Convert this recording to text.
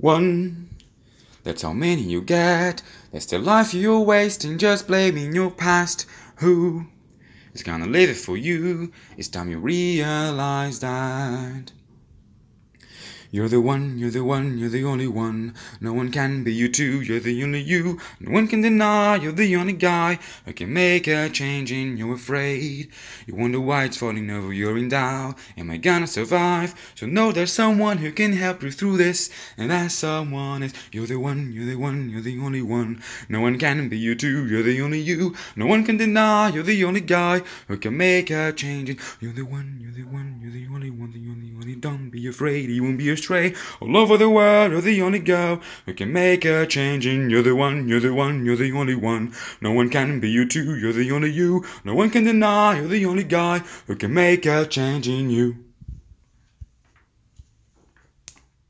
one. That's how many you get. That's the life you're wasting just blaming your past. Who is gonna live it for you? It's time you realize that. You're the one, you're the one, you're the only one. No one can be you too, you're the only you. No one can deny you're the only guy who can make a change and you're afraid. You wonder why it's falling over, you're in doubt. Am I gonna survive? So know there's someone who can help you through this. And that someone is you're the one, you're the one, you're the only one. No one can be you too, you're the only you. No one can deny you're the only guy who can make a change. And you're the one, you're the one, you're the one, the only one. Don't be afraid, you won't be astray. Oh, All over the world, you're the only girl who can make a change. And you're the one, you're the one, you're the only one. No one can be you too, you're the only you. No one can deny you're the only guy who can make a change in you.